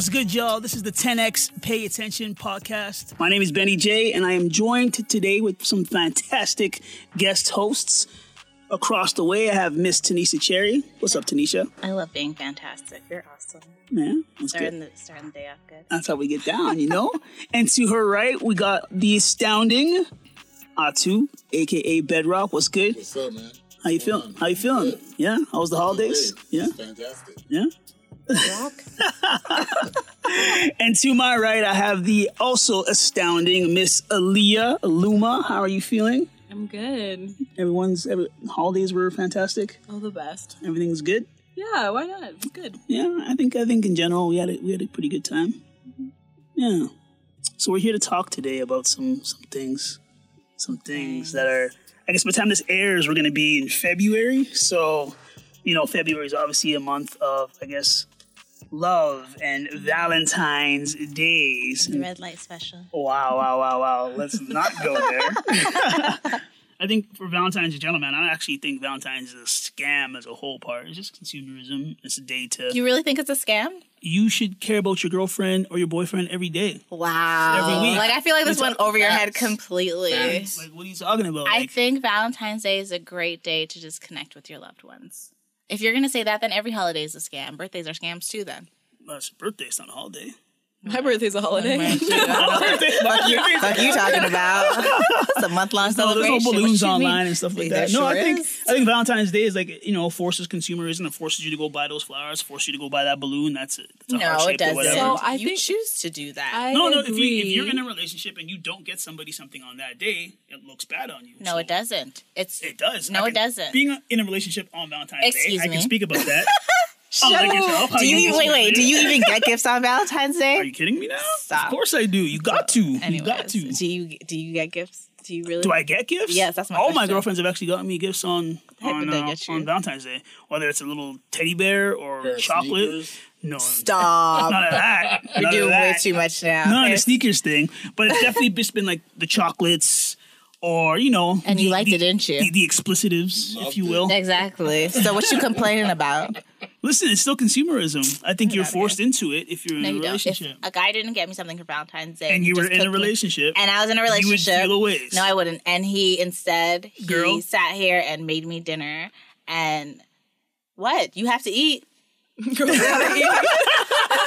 What's good, y'all? This is the 10X Pay Attention podcast. My name is Benny J, and I am joined today with some fantastic guest hosts. Across the way, I have Miss Tanisha Cherry. What's up, Tanisha? I love being fantastic. You're awesome. Man, that's Starting good. the starting the day off good. That's how we get down, you know? and to her right, we got the astounding Atu, aka Bedrock. What's good? What's up, man? How you feeling? How you feeling? Yeah? How was the holidays? Great. Yeah? Fantastic. Yeah? And to my right, I have the also astounding Miss Aaliyah Luma. How are you feeling? I'm good. Everyone's every, holidays were fantastic. All the best. Everything's good. Yeah, why not? It's good. Yeah, I think I think in general we had a, we had a pretty good time. Mm-hmm. Yeah. So we're here to talk today about some some things, some things that are. I guess by the time this airs, we're going to be in February. So, you know, February is obviously a month of, I guess, love and Valentine's days. The red light special. Wow, wow, wow, wow. Let's not go there. I think for Valentine's in general, man, I actually think Valentine's is a scam as a whole part. It's just consumerism. It's a day to. You really think it's a scam? You should care about your girlfriend or your boyfriend every day. Wow. Every week. Like I feel like this went over your head completely. Facts. Like, what are you talking about? I Like, think Valentine's Day is a great day to just connect with your loved ones. If you're gonna say that, then every holiday is a scam. Birthdays are scams too. Then well, it's your birthday. It's not a holiday. My birthday's a holiday. fuck you talking about? it's a month long No, celebration. there's no balloons you mean? online and stuff like There that. No, I think is. I think Valentine's Day is like you know forces consumerism. It forces you to go buy those flowers. Forces you to go buy that balloon. That's it. That's No, it doesn't. So I you think- choose to do that. I no, no. If, you, if you're in a relationship and you don't get somebody something on that day, it looks bad on you. no, So it doesn't. It's It does. No, I it doesn't. Being in a relationship on Valentine's Excuse Day, I can speak about that. Unlike yourself, how Do you even, wait? Wait. Do you even get gifts on Valentine's Day? Are you kidding me now? Stop. Of course I do. You got to. you got to. do you do you get gifts? Do you really? Do I get gifts? Yes, that's my All my girlfriends have actually gotten me gifts on on, uh, on Valentine's Day, whether it's a little teddy bear or Pair chocolate. sneakers. No, Stop. none of that. You're None of doing way too much now. None of the sneakers thing, but it's definitely just been like the chocolates or you know. And you the- liked the- it, didn't you? The, the explicitives, if Loved you it. will. Exactly. So what you complaining about? Listen, it's still consumerism. I think you're forced into it if you're in No, a you don't. If relationship a guy didn't get me something for Valentine's Day, and you were in a cooked me- relationship. and I was in a relationship, you would relationship, feel a ways. no, I wouldn't. And he instead he Girl. sat here and made me dinner. And what? You have to eat.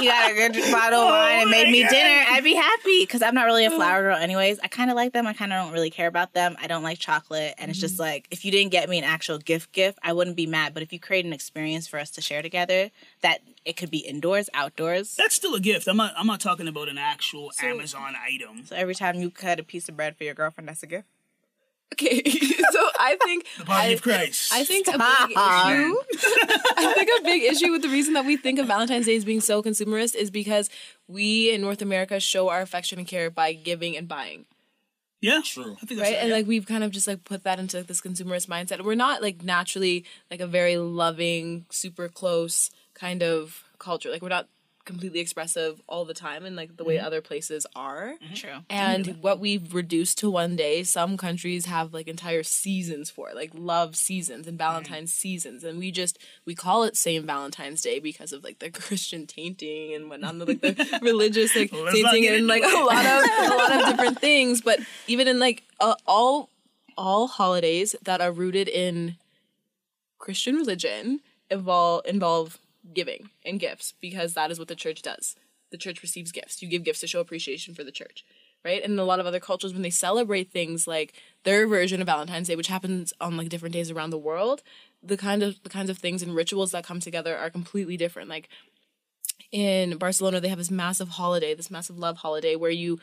He got a good bottle of oh wine and made me God. dinner. I'd be happy because I'm not really a oh. flower girl, anyways. I kind of like them. I kind of don't really care about them. I don't like chocolate, and it's just mm-hmm. like if you didn't get me an actual gift, gift, I wouldn't be mad. But if you create an experience for us to share together, that it could be indoors, outdoors. That's still a gift. I'm not. I'm not talking about an actual Amazon item. So every time you cut a piece of bread for your girlfriend, that's a gift. Okay, so I think The body I, of Christ. I think a big issue. I think a big issue with the reason that we think of Valentine's Day as being so consumerist is because we in North America show our affection and care by giving and buying. yeah, True. I think that's right and like we've kind of just like put that into like, this consumerist mindset we're not like naturally like a very loving super close kind of culture like we're not completely expressive all the time in like the way other places are. True. and what we've reduced to one day some countries have like entire seasons for it like love seasons and valentine's seasons. And we just we call it same valentine's day because of like the christian tainting and whatnot and, like the religious like Let's tainting and like a lot of a lot of different things. But even in like uh, all all holidays that are rooted in christian religion involve involve giving and gifts because that is what the church does. The church receives gifts. You give gifts to show appreciation for the church right? And a lot of other cultures when they celebrate things like their version of valentine's day which happens on like different days around the world the kind of the kinds of things and rituals that come together are completely different. Like in barcelona they have this massive holiday this massive love holiday where you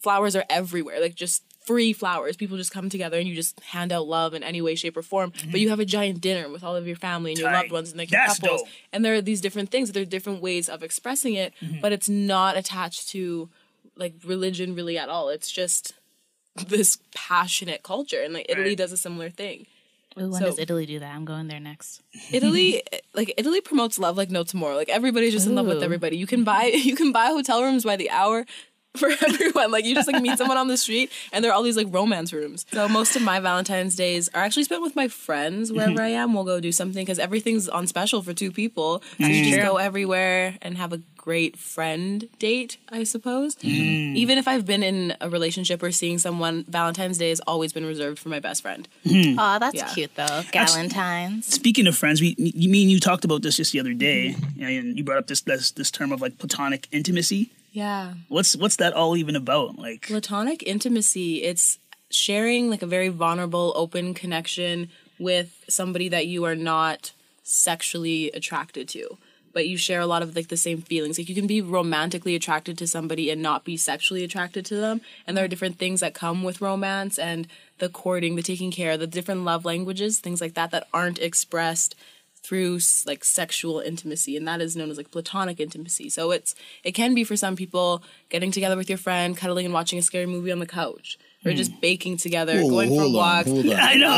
flowers are everywhere like just free flowers people just come together and you just hand out love in any way shape or form but you have a giant dinner with all of your family and your Tight. loved ones and like your That's couples dope. and there are these different things there are different ways of expressing it Mm-hmm. but it's not attached to like religion really at all it's just this passionate culture and like italy does a similar thing Ooh, when So- does Italy do that? I'm going there next. Italy, like Italy promotes love like no tomorrow. Like everybody's just in love with everybody. You can buy you can buy hotel rooms by the hour. For everyone. Like you just like meet someone on the street and there are all these like romance rooms. So most of my Valentine's days are actually spent with my friends wherever mm-hmm. I am. We'll go do something because everything's on special for two people. So mm-hmm. you just go everywhere and have a great friend date, I suppose. Mm-hmm. Even if I've been in a relationship or seeing someone, Valentine's Day has always been reserved for my best friend. Oh, that's Yeah. cute though. Galentine's. Speaking of friends, we you mean you talked about this just the other day, and you brought up this this, this term of like platonic intimacy. Yeah. What's what's that all even about? Like, platonic intimacy it's sharing like a very vulnerable open connection with somebody that you are not sexually attracted to but you share a lot of like the same feelings like you can be romantically attracted to somebody and not be sexually attracted to them and there are different things that come with romance and the courting the taking care the different love languages things like that that aren't expressed through like sexual intimacy and that is known as like platonic intimacy. So it's it can be for some people getting together with your friend cuddling and watching a scary movie on the couch or just hmm. baking together Whoa, going for hold on, walks hold on. I know.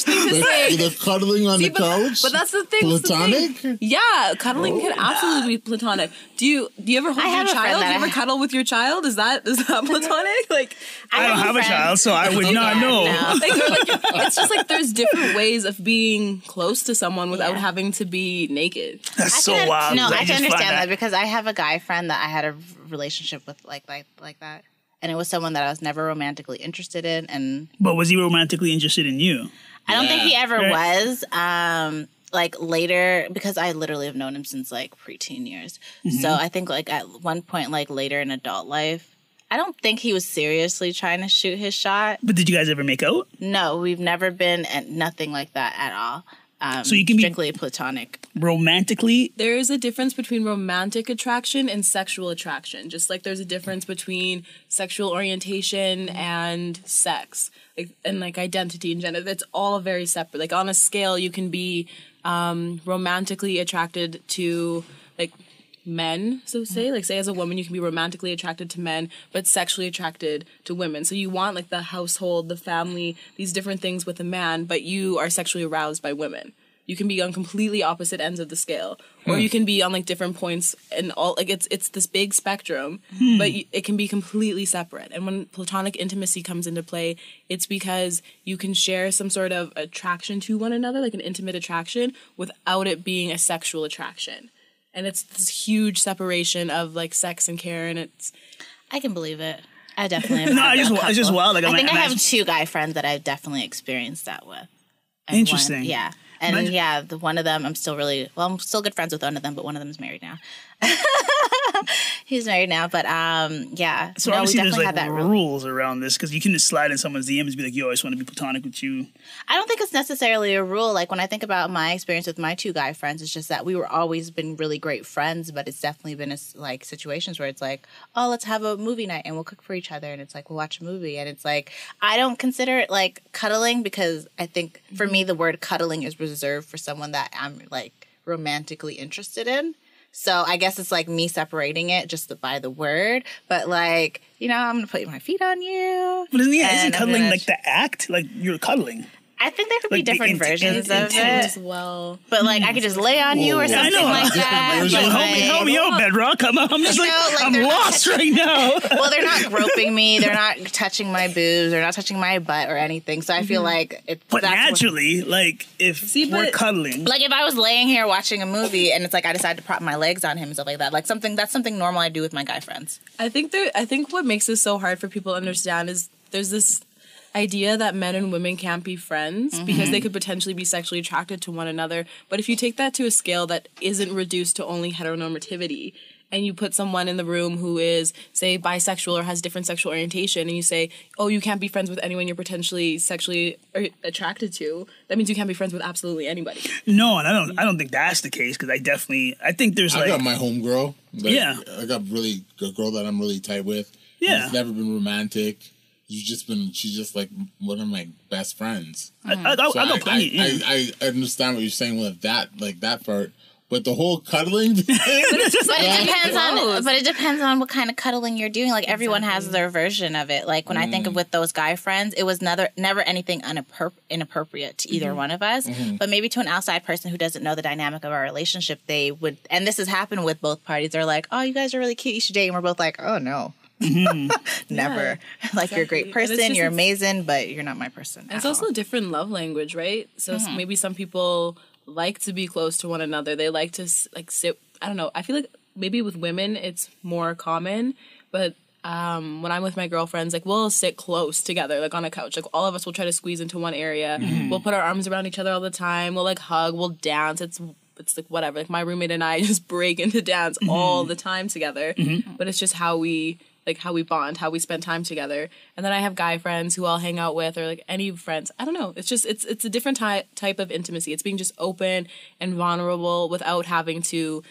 The, the cuddling on the but, couch. but that's the thing that's the platonic. thing. yeah cuddling can oh. absolutely be platonic do you do you ever hold I your have a friend child do you ever I- cuddle with your child is that is that platonic like I don't have a child, so I would not Yeah, know. no. like, like it's just like there's different ways of being close to someone without Yeah. having to be naked That's I so wild. No, I just can find understand that. because I have a guy friend that I had a relationship with like like like that. And it was someone that I was never romantically interested in and But was he romantically interested in you? I don't think he ever Right. was. Um like later because I literally have known him since like preteen years. So I think like at one point like later in adult life, I don't think he was seriously trying to shoot his shot. But did you guys ever make out? No, we've never been and nothing like that at all. Um, So you can be- strictly platonic. Romantically? there is a difference between romantic attraction and sexual attraction just like there's a difference between sexual orientation and sex like and like identity and gender that's all very separate like on a scale you can be um romantically attracted to like men so say. Like say as a woman you can be romantically attracted to men but sexually attracted to women. So you want like the household the family these different things with a man but you are sexually aroused by women. You can be on completely opposite ends of the scale. Or hmm. you can be on like different points and all like it's it's this big spectrum hmm. but you, it can be completely separate. And when platonic intimacy comes into play it's because you can share some sort of attraction to one another like an intimate attraction without it being a sexual attraction and it's this huge separation of like sex and care and it's I can believe it. I definitely No, I just it's just wild. Like I I'm think I have two guy friends that I've definitely experienced that with. And Interesting. One, yeah. And Imagine- yeah, the one of them I'm still really well, I'm still good friends with one of them, but one of them is married now. He's married now, but um, yeah. So no, we obviously there's definitely like had that rule. rules around this because you can just slide in someone's DMs and be like, "Yo, I just want to be platonic with you." I don't think it's necessarily a rule. Like when I think about my experience with my two guy friends, it's just that we were always been really great friends, but it's definitely been a like situations where it's like, oh, let's have a movie night and we'll cook for each other, and it's like we'll watch a movie, and it's like I don't consider it like cuddling because I think for me the word cuddling is reserved for someone that I'm like romantically interested in. So I guess it's like me separating it just by the word, but like you know, I'm gonna put my feet on you. But isn't, yeah, isn't cuddling gonna- like the act? Like you're cuddling. I think there could like be different int- versions int- of intent it. as well But like I could just lay on you or Whoa. something I know. like that. versions. but, Yo, help me, like- help me out, Bedrock. I'm, I'm just like, know, like I'm they're lost right now. well, they're not groping me. They're not touching my boobs. They're not touching my butt or anything. So I feel mm-hmm. like it's but that's what- naturally, like if See, we're cuddling, like if I was laying here watching a movie and it's like I decided to prop my legs on him and stuff like that, like something that's something normal I do with my guy friends. I think there. I think what makes this so hard for people to understand is there's this idea that men and women can't be friends because they could potentially be sexually attracted to one another. But if you take that to a scale that isn't reduced to only heteronormativity, and you put someone in the room who is, say, bisexual or has different sexual orientation, and you say, "Oh, you can't be friends with anyone you're potentially sexually uh, attracted to," that means you can't be friends with absolutely anybody. no, and I don't, I don't think that's the case because I definitely, I think there's I like, got my homegirl. Like, Yeah. I got really a girl that I'm really tight with. Yeah. it's never been romantic. You've just been. She's just like one of my best friends. I, I, I, So I I. I. I, I understand what you're saying with that, like that part. But the whole cuddling thing, But it depends on. But it depends on what kind of cuddling you're doing. Like everyone has their version of it. Like when I think of mm. with those guy friends, it was never never anything unappro- inappropriate to either mm-hmm. one of us. Mm-hmm. But maybe to an outside person who doesn't know the dynamic of our relationship, they would. And this has happened with both parties. They're like, "Oh, you guys are really cute. You should date." And we're both like, "Oh no." Mm-hmm. Never. Like you're a great exactly. Person, you're amazing, but you're not my person. It's also all. a different love language, right? So s- mm-hmm. maybe some people like to be close to one another. They like to like sit. I don't know. I feel like maybe with women it's more common, but um, when I'm with my girlfriends, like we'll sit close together, like on a couch. Like all of us will try to squeeze into one area. Mm-hmm. We'll put our arms around each other all the time. We'll like hug. We'll dance. It's it's like whatever. Like my roommate and I just break into dance all the time together. But it's just how we like how we bond, how we spend time together. And then I have guy friends who I'll hang out with or like any friends. I don't know. It's just it's it's a different ty- type of intimacy. It's being just open and vulnerable without having to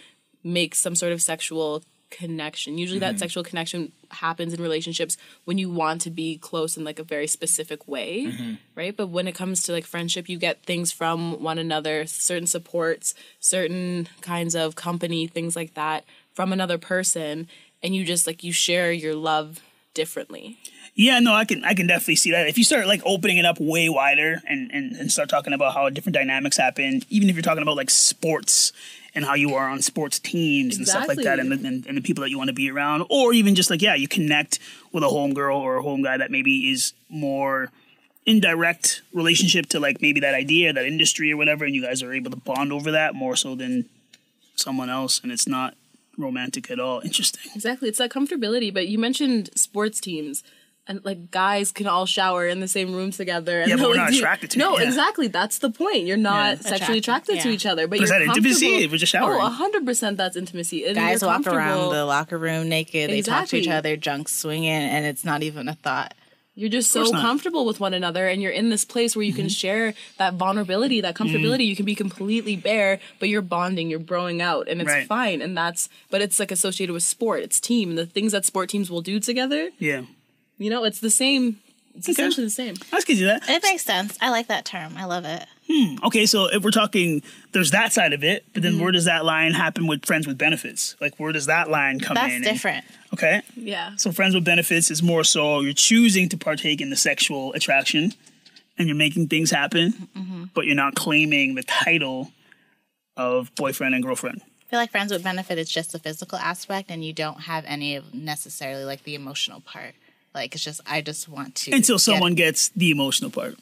make some sort of sexual connection. Usually that mm-hmm. sexual connection happens in relationships when you want to be close in like a very specific way, mm-hmm. right? But when it comes to like friendship, you get things from one another, certain supports, certain kinds of company, things like that from another person and you just like you share your love differently. Yeah, no, I can I can definitely see that. If you start like opening it up way wider and, and, and start talking about how different dynamics happen, even if you're talking about like sports and how you are on sports teams and stuff like that and the, and, and the people that you want to be around, or even just like, yeah, you connect with a home girl or a home guy that maybe is more indirect relationship to like maybe that idea, that industry or whatever, and you guys are able to bond over that more so than someone else and it's not romantic at all. Interesting. Exactly. It's that comfortability. But you mentioned sports teams. And like guys can all shower in the same room together. And Yeah, but we're like, not attracted to No, yeah. exactly. That's the point. You're not sexually Attracted, attracted to each other, but But you're that intimacy? comfortable- If we're just showering. Oh, hundred percent. That's intimacy. And Guys walk around the locker room naked. Exactly. They talk to each other, junk swinging, and it's not even a thought. You're just so comfortable with one another, and you're in this place where you can share that vulnerability, that comfortability. You can be completely bare, but you're bonding, you're growing out, and it's Right. fine. And that's, but it's like associated with sport. It's team. The things that sport teams will do together, Yeah. you know, it's the same. It's Okay. essentially the same. Let's get you that. It makes sense. I like that term. I love it. Hmm, okay, so if we're talking, there's that side of it, but then mm-hmm. where does that line happen with friends with benefits? Like, where does that line come in? That's And- different. okay, Yeah. so friends with benefits is more so you're choosing to partake in the sexual attraction, and you're making things happen, mm-hmm. but you're not claiming the title of boyfriend and girlfriend. I feel like friends with benefit is just the physical aspect, and you don't have any of necessarily like the emotional part. Like it's just I just want to Until get- someone gets the emotional part.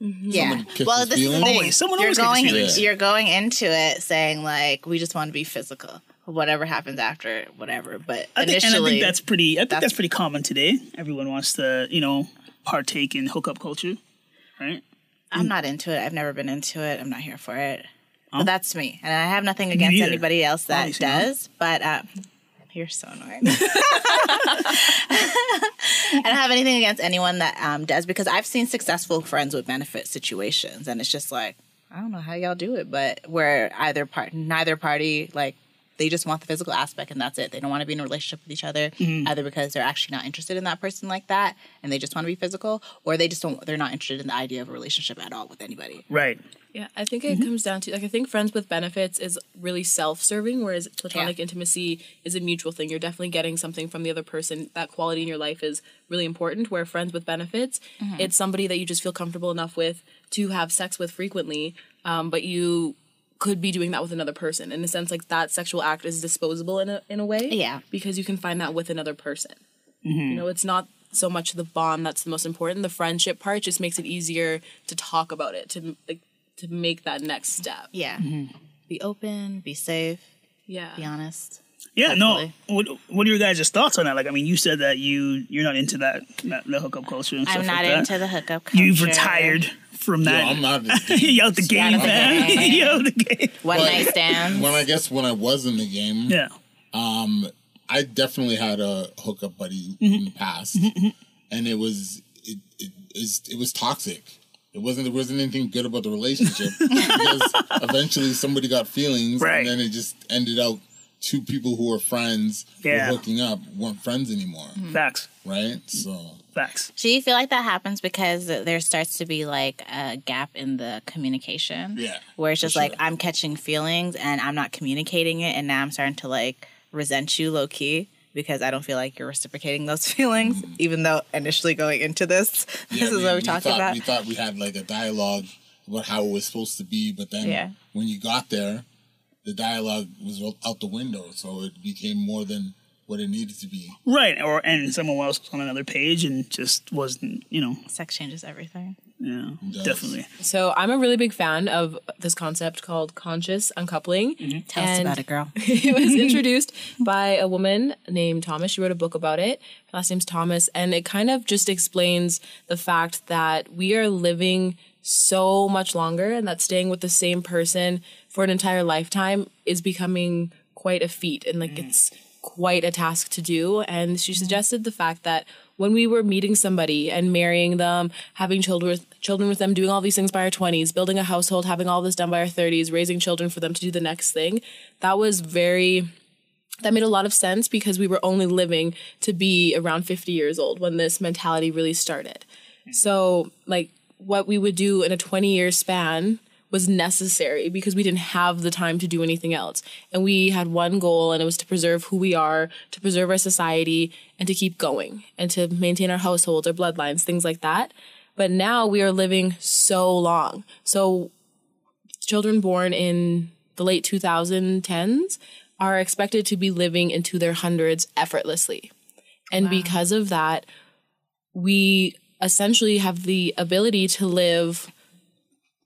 Yeah. Someone catches Well, this is the feelings? thing. Always. Someone you're always going you're going into it saying like we just want to be physical. Whatever happens after, whatever. But I think, and I think that's pretty. I think that's, that's- pretty common today. Everyone wants to, you know, partake in hookup culture, right? I'm not into it. I've never been into it. I'm not here for it. Oh. But that's me, and I have nothing against anybody else that Obviously not. does. But um, you're so annoying. I don't have anything against anyone that um, does because I've seen successful friends with benefit situations, and it's just like I don't know how y'all do it, but where either part, neither party, like they just want the physical aspect and that's it. They don't want to be in a relationship with each other, Mm-hmm. either because they're actually not interested in that person like that, and they just want to be physical, or they just don't. They're not interested in the idea of a relationship at all with anybody. Right. Yeah, I think it comes down to like I think friends with benefits is really self-serving, whereas platonic Yeah. intimacy is a mutual thing. You're definitely getting something from the other person. That quality in your life is really important. Where friends with benefits, it's somebody that you just feel comfortable enough with to have sex with frequently, um, but you could be doing that with another person. In a sense, like that sexual act is disposable in a in a way. Yeah. because you can find that with another person. You know, it's not so much the bond that's the most important. The friendship part just makes it easier to talk about it, to like to make that next step. Yeah, Mm-hmm. be open, be safe, Yeah. be honest. Yeah, no. What, what are your guys' thoughts on that? Like, I mean, you said that you you're not into that, that the hookup culture and I'm stuff not like that. into the hookup culture. You've retired from Yo, that. I'm not. you out the game, out the man. game. you out the game. One But night stands. when I guess when I was in the game, Yeah. um, I definitely had a hookup buddy Mm-hmm. in the past, and it was it, it is it was toxic. It wasn't there wasn't anything good about the relationship because eventually somebody got feelings, Right. and then it just ended out two people who were friends Yeah. were hooking up weren't friends anymore, mm-hmm. Facts. right? So Facts. Do you feel like that happens because there starts to be like a gap in the communication? Yeah, Where it's for just like. I'm catching feelings and I'm not communicating it, and now I'm starting to like resent you low key because I don't feel like you're reciprocating those feelings, mm-hmm. even though initially going into this, Yeah, this is we- what we're we talking thought, about. We thought we had like a dialogue about how it was supposed to be, but then Yeah. when you got there, the dialogue was out the window, so it became more than what it needed to be. Right. Or and someone else was on another page and just wasn't, you know, Sex changes everything. yeah, definitely. So I'm a really big fan of this concept called conscious uncoupling. Mm-hmm. Tell us And about it, girl. it was introduced by a woman named Thomas. She wrote a book about it. Her last name's Thomas, and it kind of just explains the fact that we are living so much longer, and that staying with the same person for an entire lifetime is becoming quite a feat, and like mm. it's quite a task to do. And she mm-hmm. suggested the fact that when we were meeting somebody and marrying them, having children with, children with them, doing all these things by our 20s, building a household, having all this done by our 30s, raising children for them to do the next thing, that was very that made a lot of sense because we were only living to be around 50 years old when this mentality really started. Mm. So, like, what we would do in a 20 year span was necessary because we didn't have the time to do anything else. And we had one goal, and it was to preserve who we are, to preserve our society, and to keep going, and to maintain our households, our bloodlines, things like that. But now we are living so long. So, children born in the late 2010s are expected to be living into their hundreds effortlessly. And because of that, we essentially have the ability to live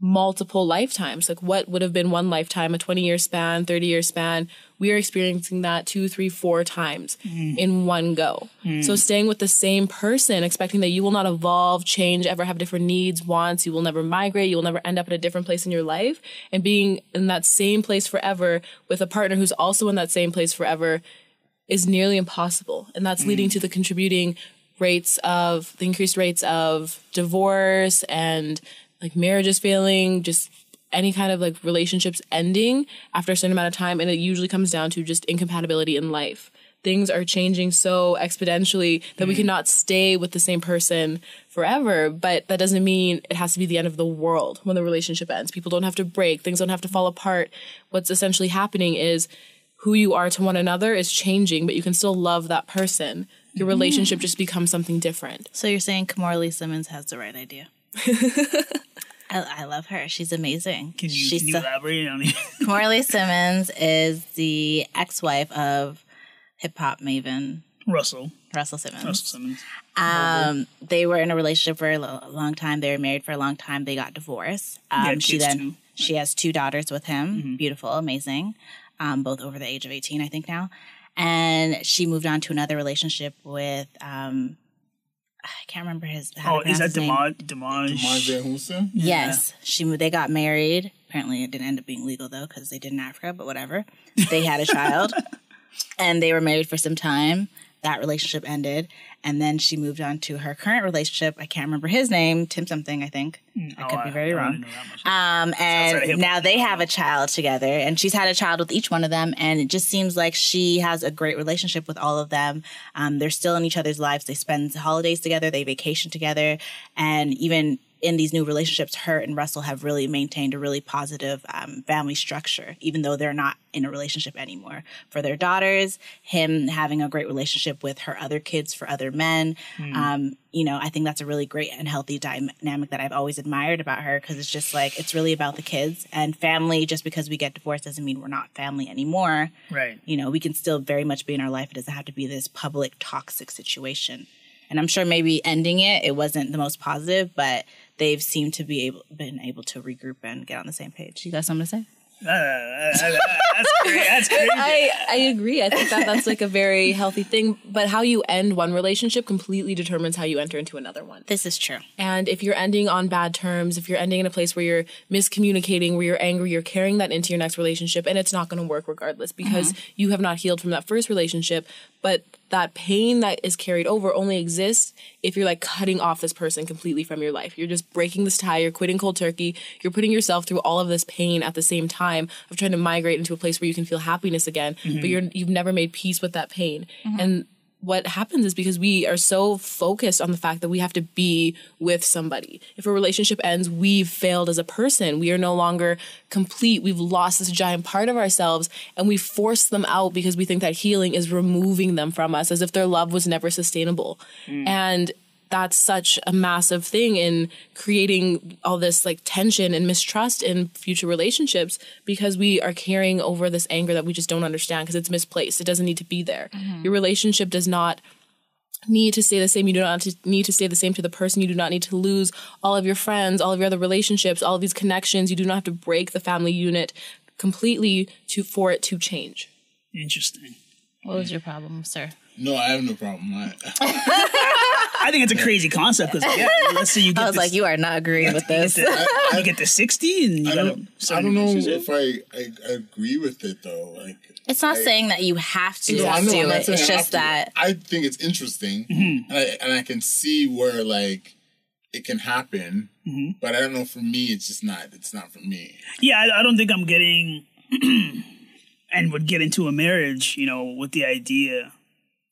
multiple lifetimes. Like what would have been one lifetime, a 20 year span, 30 year span, we are experiencing that two, three, four times mm. in one go. So mm. staying with the same person, expecting that you will not evolve, change, ever have different needs, wants, you will never migrate, you will never end up in a different place in your life, and being in that same place forever with a partner who's also in that same place forever is nearly impossible. And that's mm. leading to the contributing rates of the increased rates of divorce and like marriages failing, just any kind of like relationships ending after a certain amount of time. And it usually comes down to just incompatibility in life. Things are changing so exponentially that we mm-hmm. cannot stay with the same person forever. But that doesn't mean it has to be the end of the world when the relationship ends. People don't have to break, things don't have to fall apart. What's essentially happening is who you are to one another is changing, but you can still love that person. Your mm-hmm. relationship just becomes something different. So you're saying Kimora Lee Simmons has the right idea? I, I love her. She's amazing. Can you, She's can you elaborate on it? Kimora Lee Simmons is the ex-wife of hip hop maven Russell. Russell Simmons. Russell Simmons. Um, they were in a relationship for a lo- long time. They were married for a long time. They got divorced. Um, she then too. she has two daughters with him. Mm-hmm. Beautiful, amazing. Um, both over the age of eighteen, I think now. And she moved on to another relationship with um, I can't remember his. how Oh, is that pronounce his name. Damaj? Damaj? Marvin Hussein? Yes, she they got married. Apparently, it didn't end up being legal though because they did in Africa. But whatever, they had a child, and they were married for some time. That relationship ended, and then she moved on to her current relationship. I can't remember his name, Tim something, I think. I Oh, could be very I wrong. don't know that much. Um, and now they have a child together, and she's had a child with each one of them, and it just seems like she has a great relationship with all of them. Um, they're still in each other's lives. They spend holidays together, they vacation together, and even in these new relationships, her and Russell have really maintained a really positive um, family structure, even though they're not in a relationship anymore. For their daughters, him having a great relationship with her other kids for other men, um, you know, I think that's a really great and healthy dynamic that I've always admired about her because it's just like it's really about the kids and family. Just because we get divorced doesn't mean we're not family anymore. Right. You know, we can still very much be in our life. It doesn't have to be this public toxic situation. And I'm sure maybe ending it, it wasn't the most positive, but they've seemed to be able been able to regroup and get on the same page. You got something to say? Uh, uh, uh, that's great. That's crazy. I, I agree. I think that that's like a very healthy thing. But how you end one relationship completely determines how you enter into another one. This is true. And if you're ending on bad terms, if you're ending in a place where you're miscommunicating, where you're angry, you're carrying that into your next relationship, and it's not going to work regardless because you have not healed from that first relationship. But that pain that is carried over only exists if you're like cutting off this person completely from your life. You're just breaking this tie, you're quitting cold turkey, you're putting yourself through all of this pain at the same time of trying to migrate into a place where you can feel happiness again, mm-hmm. but you're you've never made peace with that pain. Mm-hmm. And what happens is because we are so focused on the fact that we have to be with somebody. If a relationship ends, we've failed as a person. We are no longer complete. We've lost this giant part of ourselves and we force them out because we think that healing is removing them from us as if their love was never sustainable. Mm. And that's such a massive thing in creating all this like tension and mistrust in future relationships because we are carrying over this anger that we just don't understand because it's misplaced. It doesn't need to be there. Mm-hmm. Your relationship does not need to stay the same. You do not need to stay the same to the person. You do not need to lose all of your friends, all of your other relationships, all of these connections. You do not have to break the family unit completely to for it to change. Interesting. What was your problem, sir? No, I have no problem. I, I think it's a crazy concept because yeah, let's say you get I was this, like, you are not agreeing with you get this. to, you get to sixty and you I gotta don't, start I a don't know relationship. if I, I, I agree with it though. Like, It's not saying that you have to No, I know, do it. It's just that I think it's interesting, Mm-hmm. and, I, and I can see where like it can happen, Mm-hmm. but I don't know. For me, it's just not. It's not for me. Yeah, I, I don't think I'm getting and would get into a marriage, you know, with the idea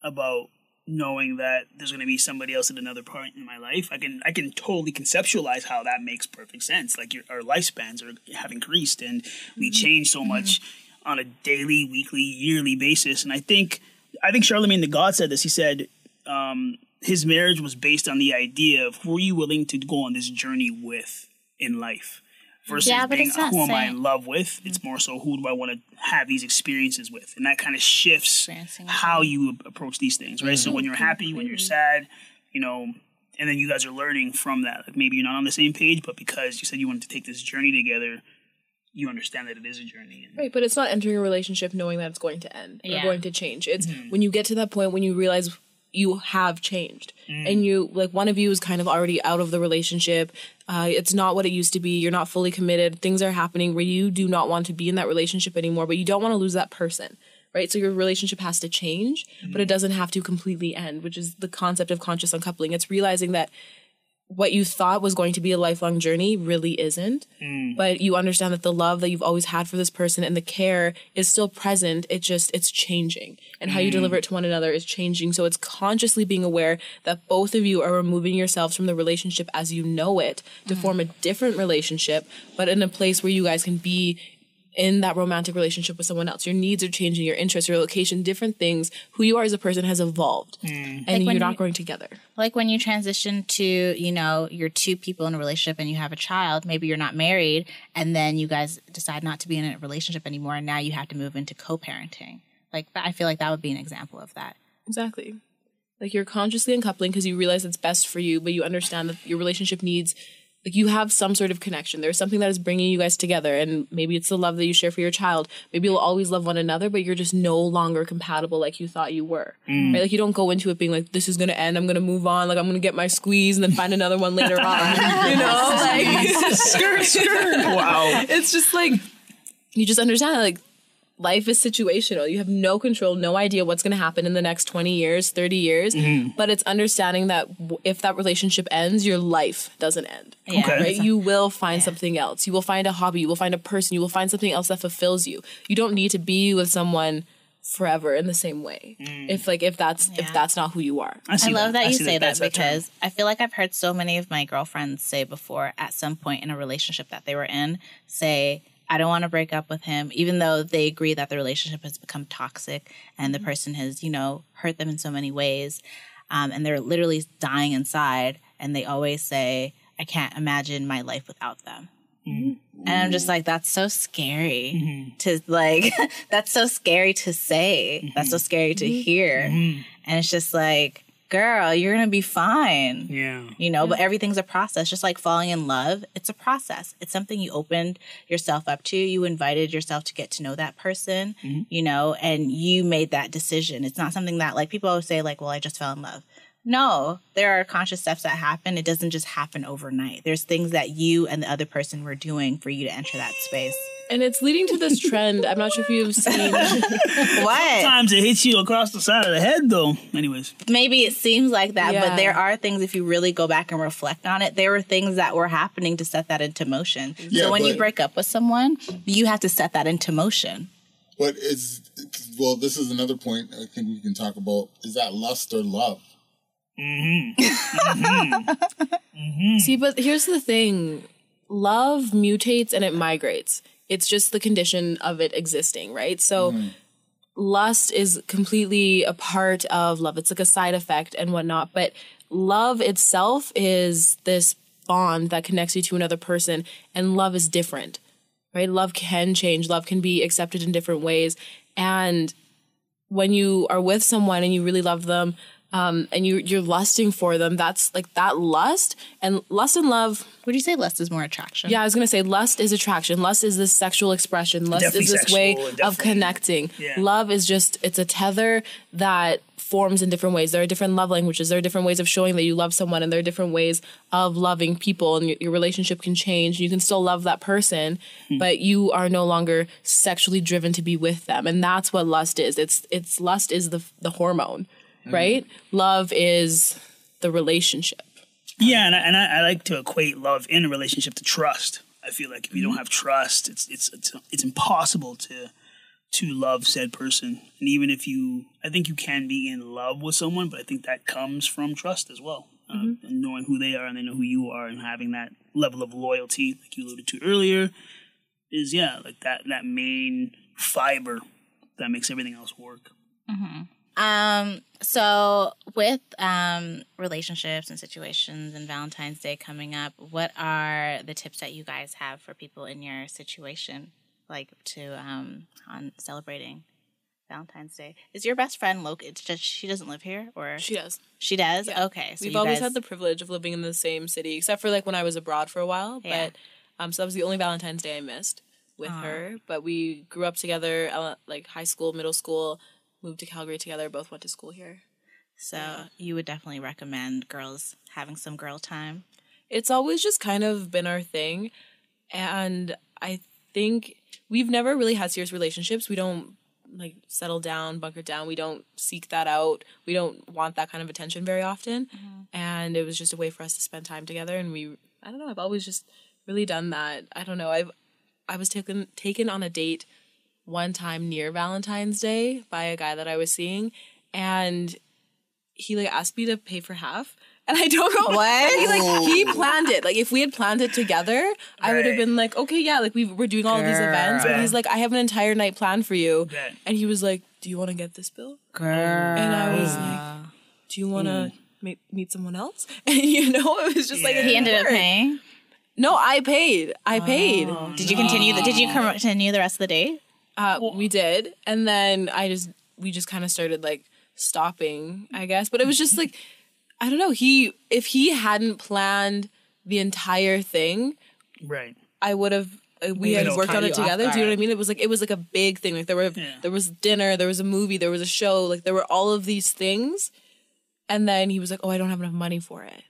about knowing that there's going to be somebody else at another point in my life. I can I can totally conceptualize how that makes perfect sense. Like your, our lifespans are have increased and we change so much on a daily, weekly, yearly basis. And I think I think Charlemagne the God said this. He said um, his marriage was based on the idea of who are you willing to go on this journey with in life versus Yeah, being uh, who am I in love with. It's more so who do I want to have these experiences with, and that kind of shifts how you approach these things, right? So mm-hmm. when you're happy, when you're sad, you know, and then you guys are learning from that. Like maybe you're not on the same page, but because you said you wanted to take this journey together, you understand that it is a journey. And, Right, but it's not entering a relationship knowing that it's going to end or Yeah. going to change. It's Mm-hmm. when you get to that point when you realize you have changed Mm. and you like one of you is kind of already out of the relationship. Uh, it's not what it used to be. You're not fully committed. Things are happening where you do not want to be in that relationship anymore, but you don't want to lose that person. Right, so your relationship has to change, but it doesn't have to completely end, which is the concept of conscious uncoupling. It's realizing that what you thought was going to be a lifelong journey really isn't. Mm. But you understand that the love that you've always had for this person and the care is still present. It just, it's changing. And how you mm. deliver it to one another is changing. So it's consciously being aware that both of you are removing yourselves from the relationship as you know it to mm. form a different relationship, but in a place where you guys can be in that romantic relationship with someone else. Your needs are changing, your interests, your location, different things. Who you are as a person has evolved. Hmm. And when you're you- not growing together. like when you transition to you know you're two people in a relationship and you have a child maybe you're not married and then you guys decide not to be in a relationship anymore and now you have to move into co-parenting like i feel like that would be an example of that Exactly. Like you're consciously uncoupling because you realize it's best for you, but you understand that your relationship needs, like you have some sort of connection. There's something that is bringing you guys together, and maybe it's the love that you share for your child. Maybe you'll always love one another, but you're just no longer compatible like you thought you were. Mm. Right? Like you don't go into it being like, this is gonna end. I'm gonna move on. Like I'm gonna get my squeeze and then find another one later on. You know, like skirt, skirt. wow. it's just like you just understand that like life is situational. You have no control, no idea what's going to happen in the next 20 years, 30 years, mm-hmm. but it's understanding that w- if that relationship ends, your life doesn't end. Yeah. Okay. Right? You will find something else. You will find a hobby, you will find a person, you will find something else that fulfills you. You don't need to be with someone forever in the same way. Mm. If like if that's if that's not who you are. I, I love that, I you say that, That's term. because I feel like I've heard so many of my girlfriends say before at some point in a relationship that they were in, say, I don't want to break up with him, even though they agree that the relationship has become toxic and the mm-hmm. person has, you know, hurt them in so many ways. Um, and they're literally dying inside. And they always say, I can't imagine my life without them. Mm-hmm. And I'm just like, that's so scary mm-hmm. to like, that's so scary to say. That's so scary to hear. And it's just like, girl, you're going to be fine. Yeah. You know, but everything's a process. Just like falling in love, it's a process. It's something you opened yourself up to. You invited yourself to get to know that person, mm-hmm. you know, and you made that decision. It's not something that like people always say, like, well, I just fell in love. No, there are conscious steps that happen. It doesn't just happen overnight. There's things that you and the other person were doing for you to enter that space. And it's leading to this trend. I'm not sure if you've seen. What? Sometimes it hits you across the side of the head, though. Anyways, Maybe it seems like that, Yeah. but there are things, if you really go back and reflect on it, there were things that were happening to set that into motion. Yeah, so when you break up with someone, you have to set that into motion. But it's, it's well, this is another point I think we can talk about. Is that lust or love? Mm-hmm. Mm-hmm. See, but here's the thing love mutates and it migrates. It's just the condition of it existing, right? So, mm-hmm. lust is completely a part of love. It's like a side effect and whatnot. But love itself is this bond that connects you to another person, and love is different, right? Love can change, love can be accepted in different ways. And when you are with someone and you really love them um, and you, you're lusting for them, that's like that lust and lust and love. Would you say lust is more attraction? Yeah, I was gonna say lust is attraction. Lust is this sexual expression. Lust Definitely is this sexual way and of connecting. Yeah. Love is just it's a tether that forms in different ways. There are different love languages. There are different ways of showing that you love someone, and there are different ways of loving people. And your, your relationship can change. You can still love that person, Hmm. but you are no longer sexually driven to be with them. And that's what lust is. It's it's lust is the the hormone, Hmm. right? Love is the relationship. yeah, and I, and I, I like to equate love in a relationship to trust. I feel like if you don't have trust, it's it's it's it's impossible to to love said person. And even if you, I think you can be in love with someone, but I think that comes from trust as well, uh, and knowing who they are and they know who you are, and having that level of loyalty, like you alluded to earlier, is yeah, like that that main fiber that makes everything else work. Um, so with um relationships and situations and Valentine's Day coming up, what are the tips that you guys have for people in your situation, like to um on celebrating Valentine's Day? Is your best friend Loki? It's just she doesn't live here, or She does. she does? Okay, so We've always guys- had the privilege of living in the same city, except for like when I was abroad for a while. Yeah. But um, so that was the only Valentine's Day I missed with her. But we grew up together, like high school, middle school, moved to Calgary together. Both went to school here. so you would definitely recommend girls having some girl time. It's always just kind of been our thing, and I think we've never really had serious relationships. We don't like settle down, bunker down. We don't seek that out. We don't want that kind of attention very often. Mm-hmm. And it was just a way for us to spend time together. And we, I don't know, I've always just really done that. I don't know. I've, I was taken taken on a date one time near Valentine's Day by a guy that I was seeing, and he like asked me to pay for half. And I don't know What? He like he planned it. Like if we had planned it together, I would have been like, okay, yeah, like we we're doing all of these events. But he's like, I have an entire night planned for you. Bet. And he was like, Do you want to get this bill? Girl, And I was like, Do you want to meet, mm. meet someone else? And you know, it was just like he ended up paying. No, I paid. I paid. Did you continue? The, did you continue the rest of the date? Uh, we did, and then I just we just kind of started like stopping, I guess. But it was just like I don't know. He if he hadn't planned the entire thing, Right. I would have. Uh, we had worked on it together. Do you know what I mean? It was like it was like a big thing. Like there were Yeah. there was dinner, there was a movie, there was a show. Like there were all of these things, and then he was like, "Oh, I don't have enough money for it."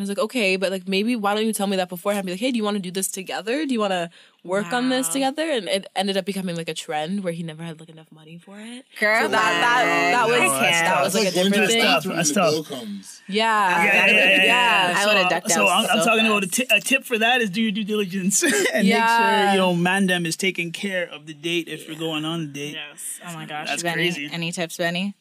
And I was like, "Okay, but like maybe why don't you tell me that beforehand? Be like, hey, do you want to do this together? Do you want to work on this together?" And it ended up becoming like a trend where he never had like enough money for it. Girl, So that that that was that's that tough. was like a different going thing. tough. bathroom That's tough. comes. Yeah, Yeah, yeah, yeah. yeah, yeah. I So, would've ducked so out I'm, I'm so talking about a, fast. ti- a tip for that is do your due diligence and make sure you know Mandem is taking care of the date if you're going on a date. Yes. Oh my gosh. That's Benny, crazy. Any tips, Benny?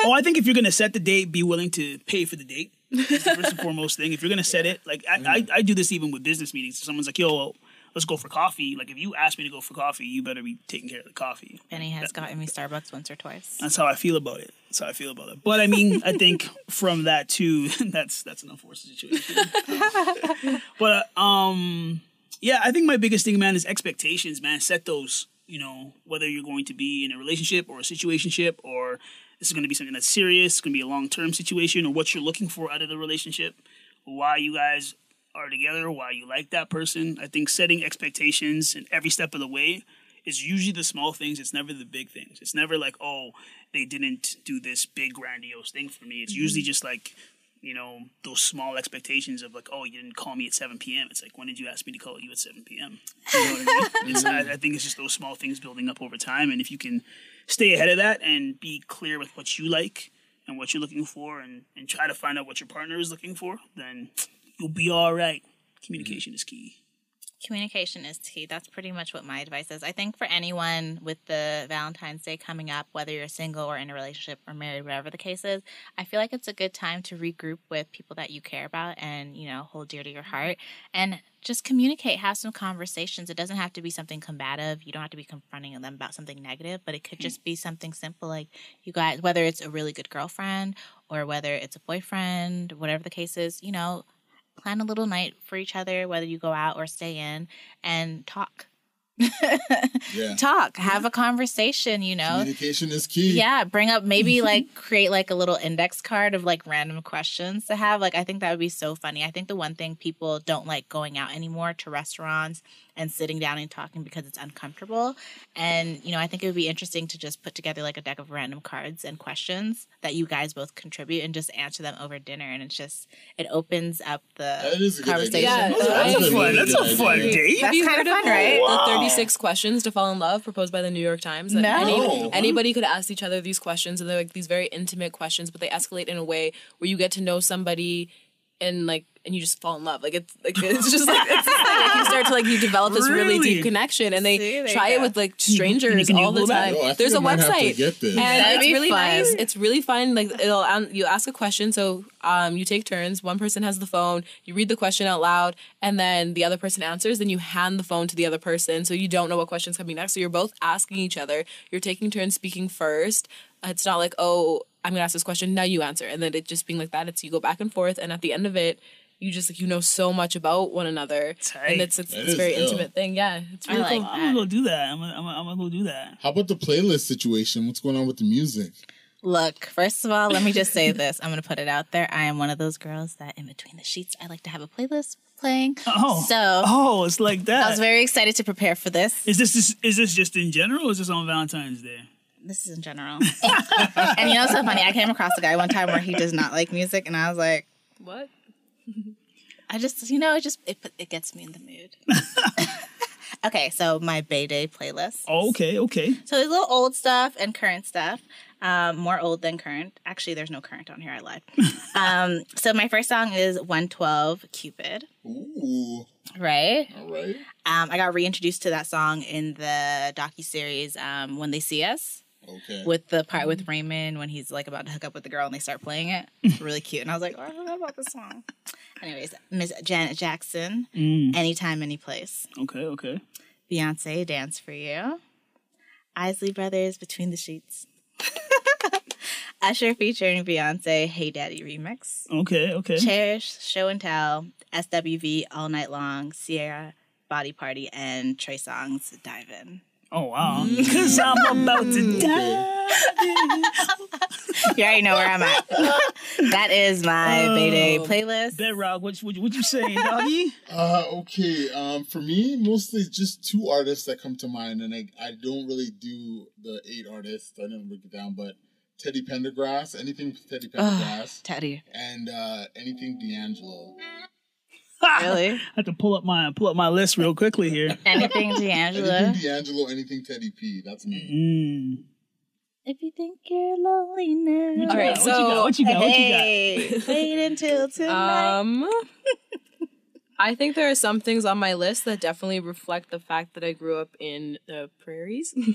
Oh, I think if you're gonna set the date, be willing to pay for the date. That's the first and foremost thing. If you're gonna set it, like I, I, I do this even with business meetings. Someone's like, "Yo, well, let's go for coffee." Like if you ask me to go for coffee, you better be taking care of the coffee. Benny has gotten me Starbucks once or twice. That's how I feel about it. That's how I feel about it. But I mean, I think from that too, that's that's an unfortunate situation. but uh, um, yeah, I think my biggest thing, man, is expectations. Man, set those. You know, whether you're going to be in a relationship or a situationship, or this is going to be something that's serious, it's going to be a long term situation, or what you're looking for out of the relationship, why you guys are together, why you like that person. I think setting expectations and every step of the way is usually the small things. It's never the big things. It's never like, oh, they didn't do this big grandiose thing for me. It's mm-hmm. usually just like, you know, those small expectations of like, oh, you didn't call me at 7 p.m. It's like, when did you ask me to call you at 7 p.m.? You know what I mean? It's, I, I think it's just those small things building up over time. And if you can stay ahead of that and be clear with what you like and what you're looking for and, and try to find out what your partner is looking for, then you'll be all right. Communication is key. Communication is key. That's pretty much what my advice is. I think for anyone with the Valentine's Day coming up, whether you're single or in a relationship or married, whatever the case is, I feel like it's a good time to regroup with people that you care about and, you know, hold dear to your mm-hmm. heart and just communicate, have some conversations. It doesn't have to be something combative. You don't have to be confronting them about something negative, but it could mm. just be something simple like you guys, whether it's a really good girlfriend or whether it's a boyfriend, whatever the case is, you know, plan a little night for each other, whether you go out or stay in, and talk. Yeah. Talk, have a conversation, you know. Communication is key. Yeah, bring up maybe like create like a little index card of like random questions to have. Like I think that would be so funny. I think the one thing people don't like going out anymore to restaurants and sitting down and talking because it's uncomfortable. And you know, I think it would be interesting to just put together like a deck of random cards and questions that you guys both contribute and just answer them over dinner and it's just it opens up the is a good conversation. Yeah, That's a a fun. really That's a fun date. That's you kind heard of fun, the, right? The 36 questions to fall in love proposed by the New York Times. That No. any- oh. anybody could ask each other these questions, and they're like these very intimate questions, but they escalate in a way where you get to know somebody and like and you just fall in love. Like it's like it's just like it's just like, like you start to like you develop this really, Really? deep connection, and they See, try it with like strangers can you all the Google that? time. Yo, There's a might have website, get this. and That'd it's really fun. nice. It's really fun. Like it'll um, you ask a question, so um you take turns. One person has the phone. You read the question out loud, and then the other person answers. Then you hand the phone to the other person, so you don't know what question's coming next. So you're both asking each other. You're taking turns speaking first. It's not like oh I'm gonna ask this question now you answer, and then it just being like that. It's you go back and forth, and at the end of it. You just like you know so much about one another, Tight. and it's it's, That it's a very ill. intimate thing. Yeah, it's I really like cool. I'm gonna go do that. I'm gonna, I'm gonna, I'm gonna go do that. How about the playlist situation? What's going on with the music? Look, first of all, let me just say this. I'm going to put it out there. I am one of those girls that in between the sheets, I like to have a playlist playing. Oh, So oh, it's like that. I was very excited to prepare for this. is this is, is this just in general? or Is this on Valentine's Day? This is in general. and you know, what's so funny. I came across a guy one time where he does not like music, and I was like, What? I just, you know, it just it put- it gets me in the mood. okay, so my Bay Day playlist. Okay, okay. So there's a little old stuff and current stuff. Um, more old than current. Actually, there's no current on here. I lied. um, so my first song is 112 Cupid. Ooh, Right. all right. Um, I got reintroduced to that song in the docu series um, "When They See Us" Okay. with the part with Raymond when he's like about to hook up with the girl and they start playing it. It's really cute, and I was like, oh, I forgot about this song. Anyways, Miss Janet Jackson, Mm, "Anytime, Anyplace." okay, okay. Beyonce, "Dance for You." Isley Brothers, "Between the Sheets." Usher featuring Beyonce, "Hey Daddy" remix. Okay, okay. Cherish, Show and Tell, SWV All Night Long, Ciara, Body Party, and Trey Songz Dive In. Oh wow. Cause I'm about to die. You already know where I'm at. that is my Bay Day Oh, playlist. Bedrock, what what what you saying, doggy? Uh, okay. Um, for me, mostly just two artists that come to mind, and I, I don't really do the eight artists. I didn't break it down, but Teddy Pendergrass, anything Teddy Pendergrass, Teddy. and uh, anything D'Angelo. Really? I have to pull up my pull up my list real quickly here. Anything Anything D'Angelo? D'Angelo, anything Teddy P. That's me. Mm. If you think you're lonely now. All right, what you got? What you got? What you got? Hey, wait until tonight. Um, I think there are some things on my list that definitely reflect the fact that I grew up in the prairies. Give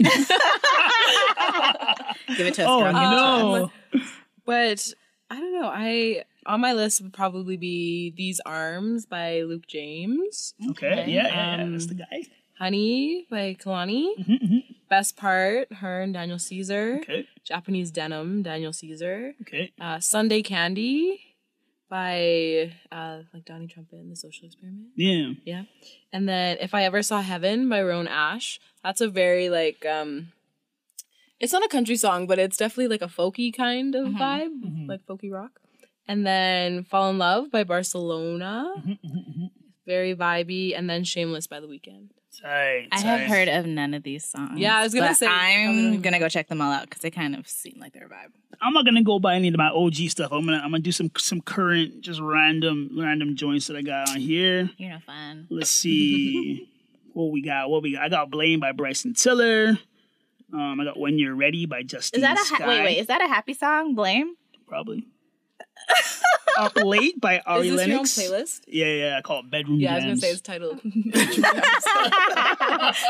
it to us, Oh girl. Give it to us. no. but I don't know. I on my list would probably be "These Arms" by Luke James, Okay, yeah, yeah, yeah. That's Um, the guy. "Honey" by Kehlani, Mhm, mhm. "Best Part" her and Daniel Caesar, Okay, "Japanese Denim" Daniel Caesar, okay. uh, "Sunday Candy" by uh, like Donnie Trumpet and the Social Experiment. Yeah. Yeah. And then If I Ever Saw Heaven by Roan Ash. That's a very like um it's not a country song, but it's definitely like a folky kind of vibe, like folky rock. And then Fall in Love by Barcelona. Mm-hmm, mm-hmm, mm-hmm. very vibey, and then Shameless by the Weeknd. Tight, I have heard of none of these songs. Yeah, I was gonna but say, you probably I'm even- gonna go check them all out because they kind of seem like their vibe. I'm not gonna go buy any of my OG stuff. I'm gonna I'm gonna do some some current, just random random joints that I got on here. You're no fun. Let's see what we got. What we got? I got Blame by Bryson Tiller. Um, I got When You're Ready by Justin. Is that a Sky. ha- wait? Wait, is that a happy song? Blame. Probably. Uh, Late by Ari Is this Lennox. your own playlist? Yeah, yeah. I call it Bedroom Yeah, I was gonna say it's titled.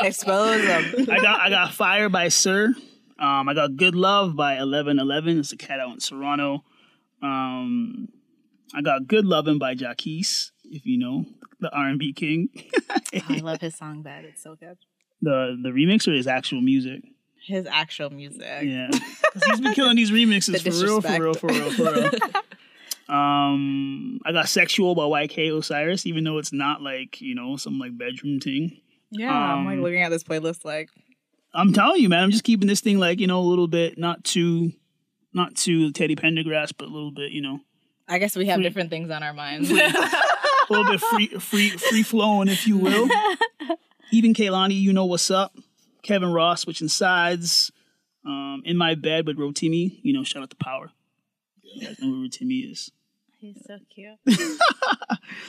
Expose them. I got I got Fire by Sir. Um, I got Good Love by Eleven Eleven. It's a cat out in Toronto. Um, I got Good Lovin' by Jacquees, if you know the R and B king. Oh, I love his song "Bad." It's so good. the the remix or his actual music. His actual music. Yeah, 'Cause he's been killing these remixes The for real, for real, for real, for real. Um, I got "Sexual" by YK Osiris, even though it's not like you know some like bedroom thing. Yeah, I'm like Um, looking at this playlist like I'm telling you, man, I'm just keeping this thing like you know a little bit not too, not too Teddy Pendergrass, but a little bit you know I guess we have Free- different things on our minds. a little bit free, free, free flowing, if you will. Even Kehlani, you know what's up. Kevin Ross switching sides. Um, in my bed with Rotimi, you know, shout out to Power. You guys know who Rotimi is. He's so cute.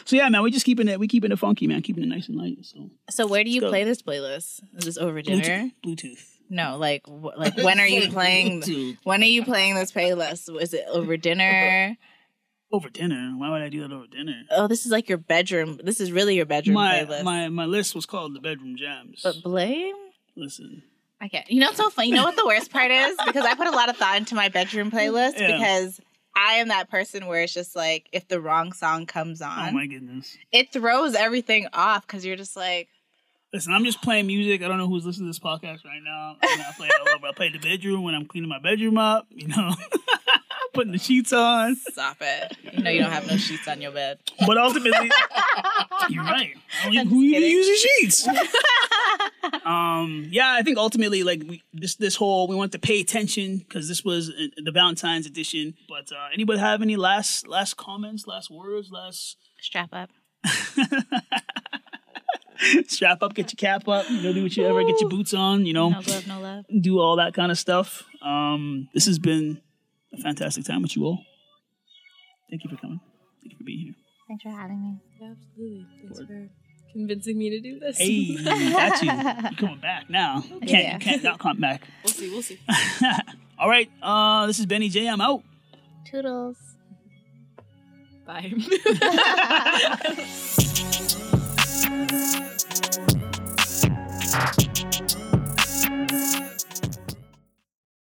So yeah, man, we just keeping it, we keeping it funky, man, keeping it nice and light. So So where do you play this playlist? Is this over dinner? Bluetooth, Bluetooth. No, like wh- like when are you playing? Bluetooth. When are you playing this playlist? Is it over dinner? over dinner. Why would I do that over dinner? Oh, this is like your bedroom. This is really your bedroom My playlist. my my list was called the bedroom jams. but blame. Listen, I can't. You know it's so funny? You know what the worst part is? Because I put a lot of thought into my bedroom playlist Yeah. because I am that person where it's just like if the wrong song comes oh on, oh my goodness. it throws everything off because you're just like, Listen, I'm just playing music. I don't know who's listening to this podcast right now. You know, I play it all over. I play the bedroom when I'm cleaning my bedroom up. You know, putting the sheets on. stop it. You know you don't have no sheets on your bed. But ultimately, you're right. I who kidding. uses sheets? um, yeah, I think ultimately, like we, this, this whole we want to pay attention because this was uh, the Valentine's edition. But uh, anybody have any last last comments, last words, last Strap up. strap up, get your cap up, you know, do what you ever, get your boots on, you know, No glove, no love. do all that kind of stuff. Um, this has been a fantastic time with you all. Thank you for coming. Thank you for being here. Thanks for having me. Absolutely. Thanks for convincing me to do this. Hey, got you. You're coming back now. You can't, Yeah. you can't not come back. we'll see. We'll see. All right. Uh, this is Benny J. I'm out. Toodles. Bye.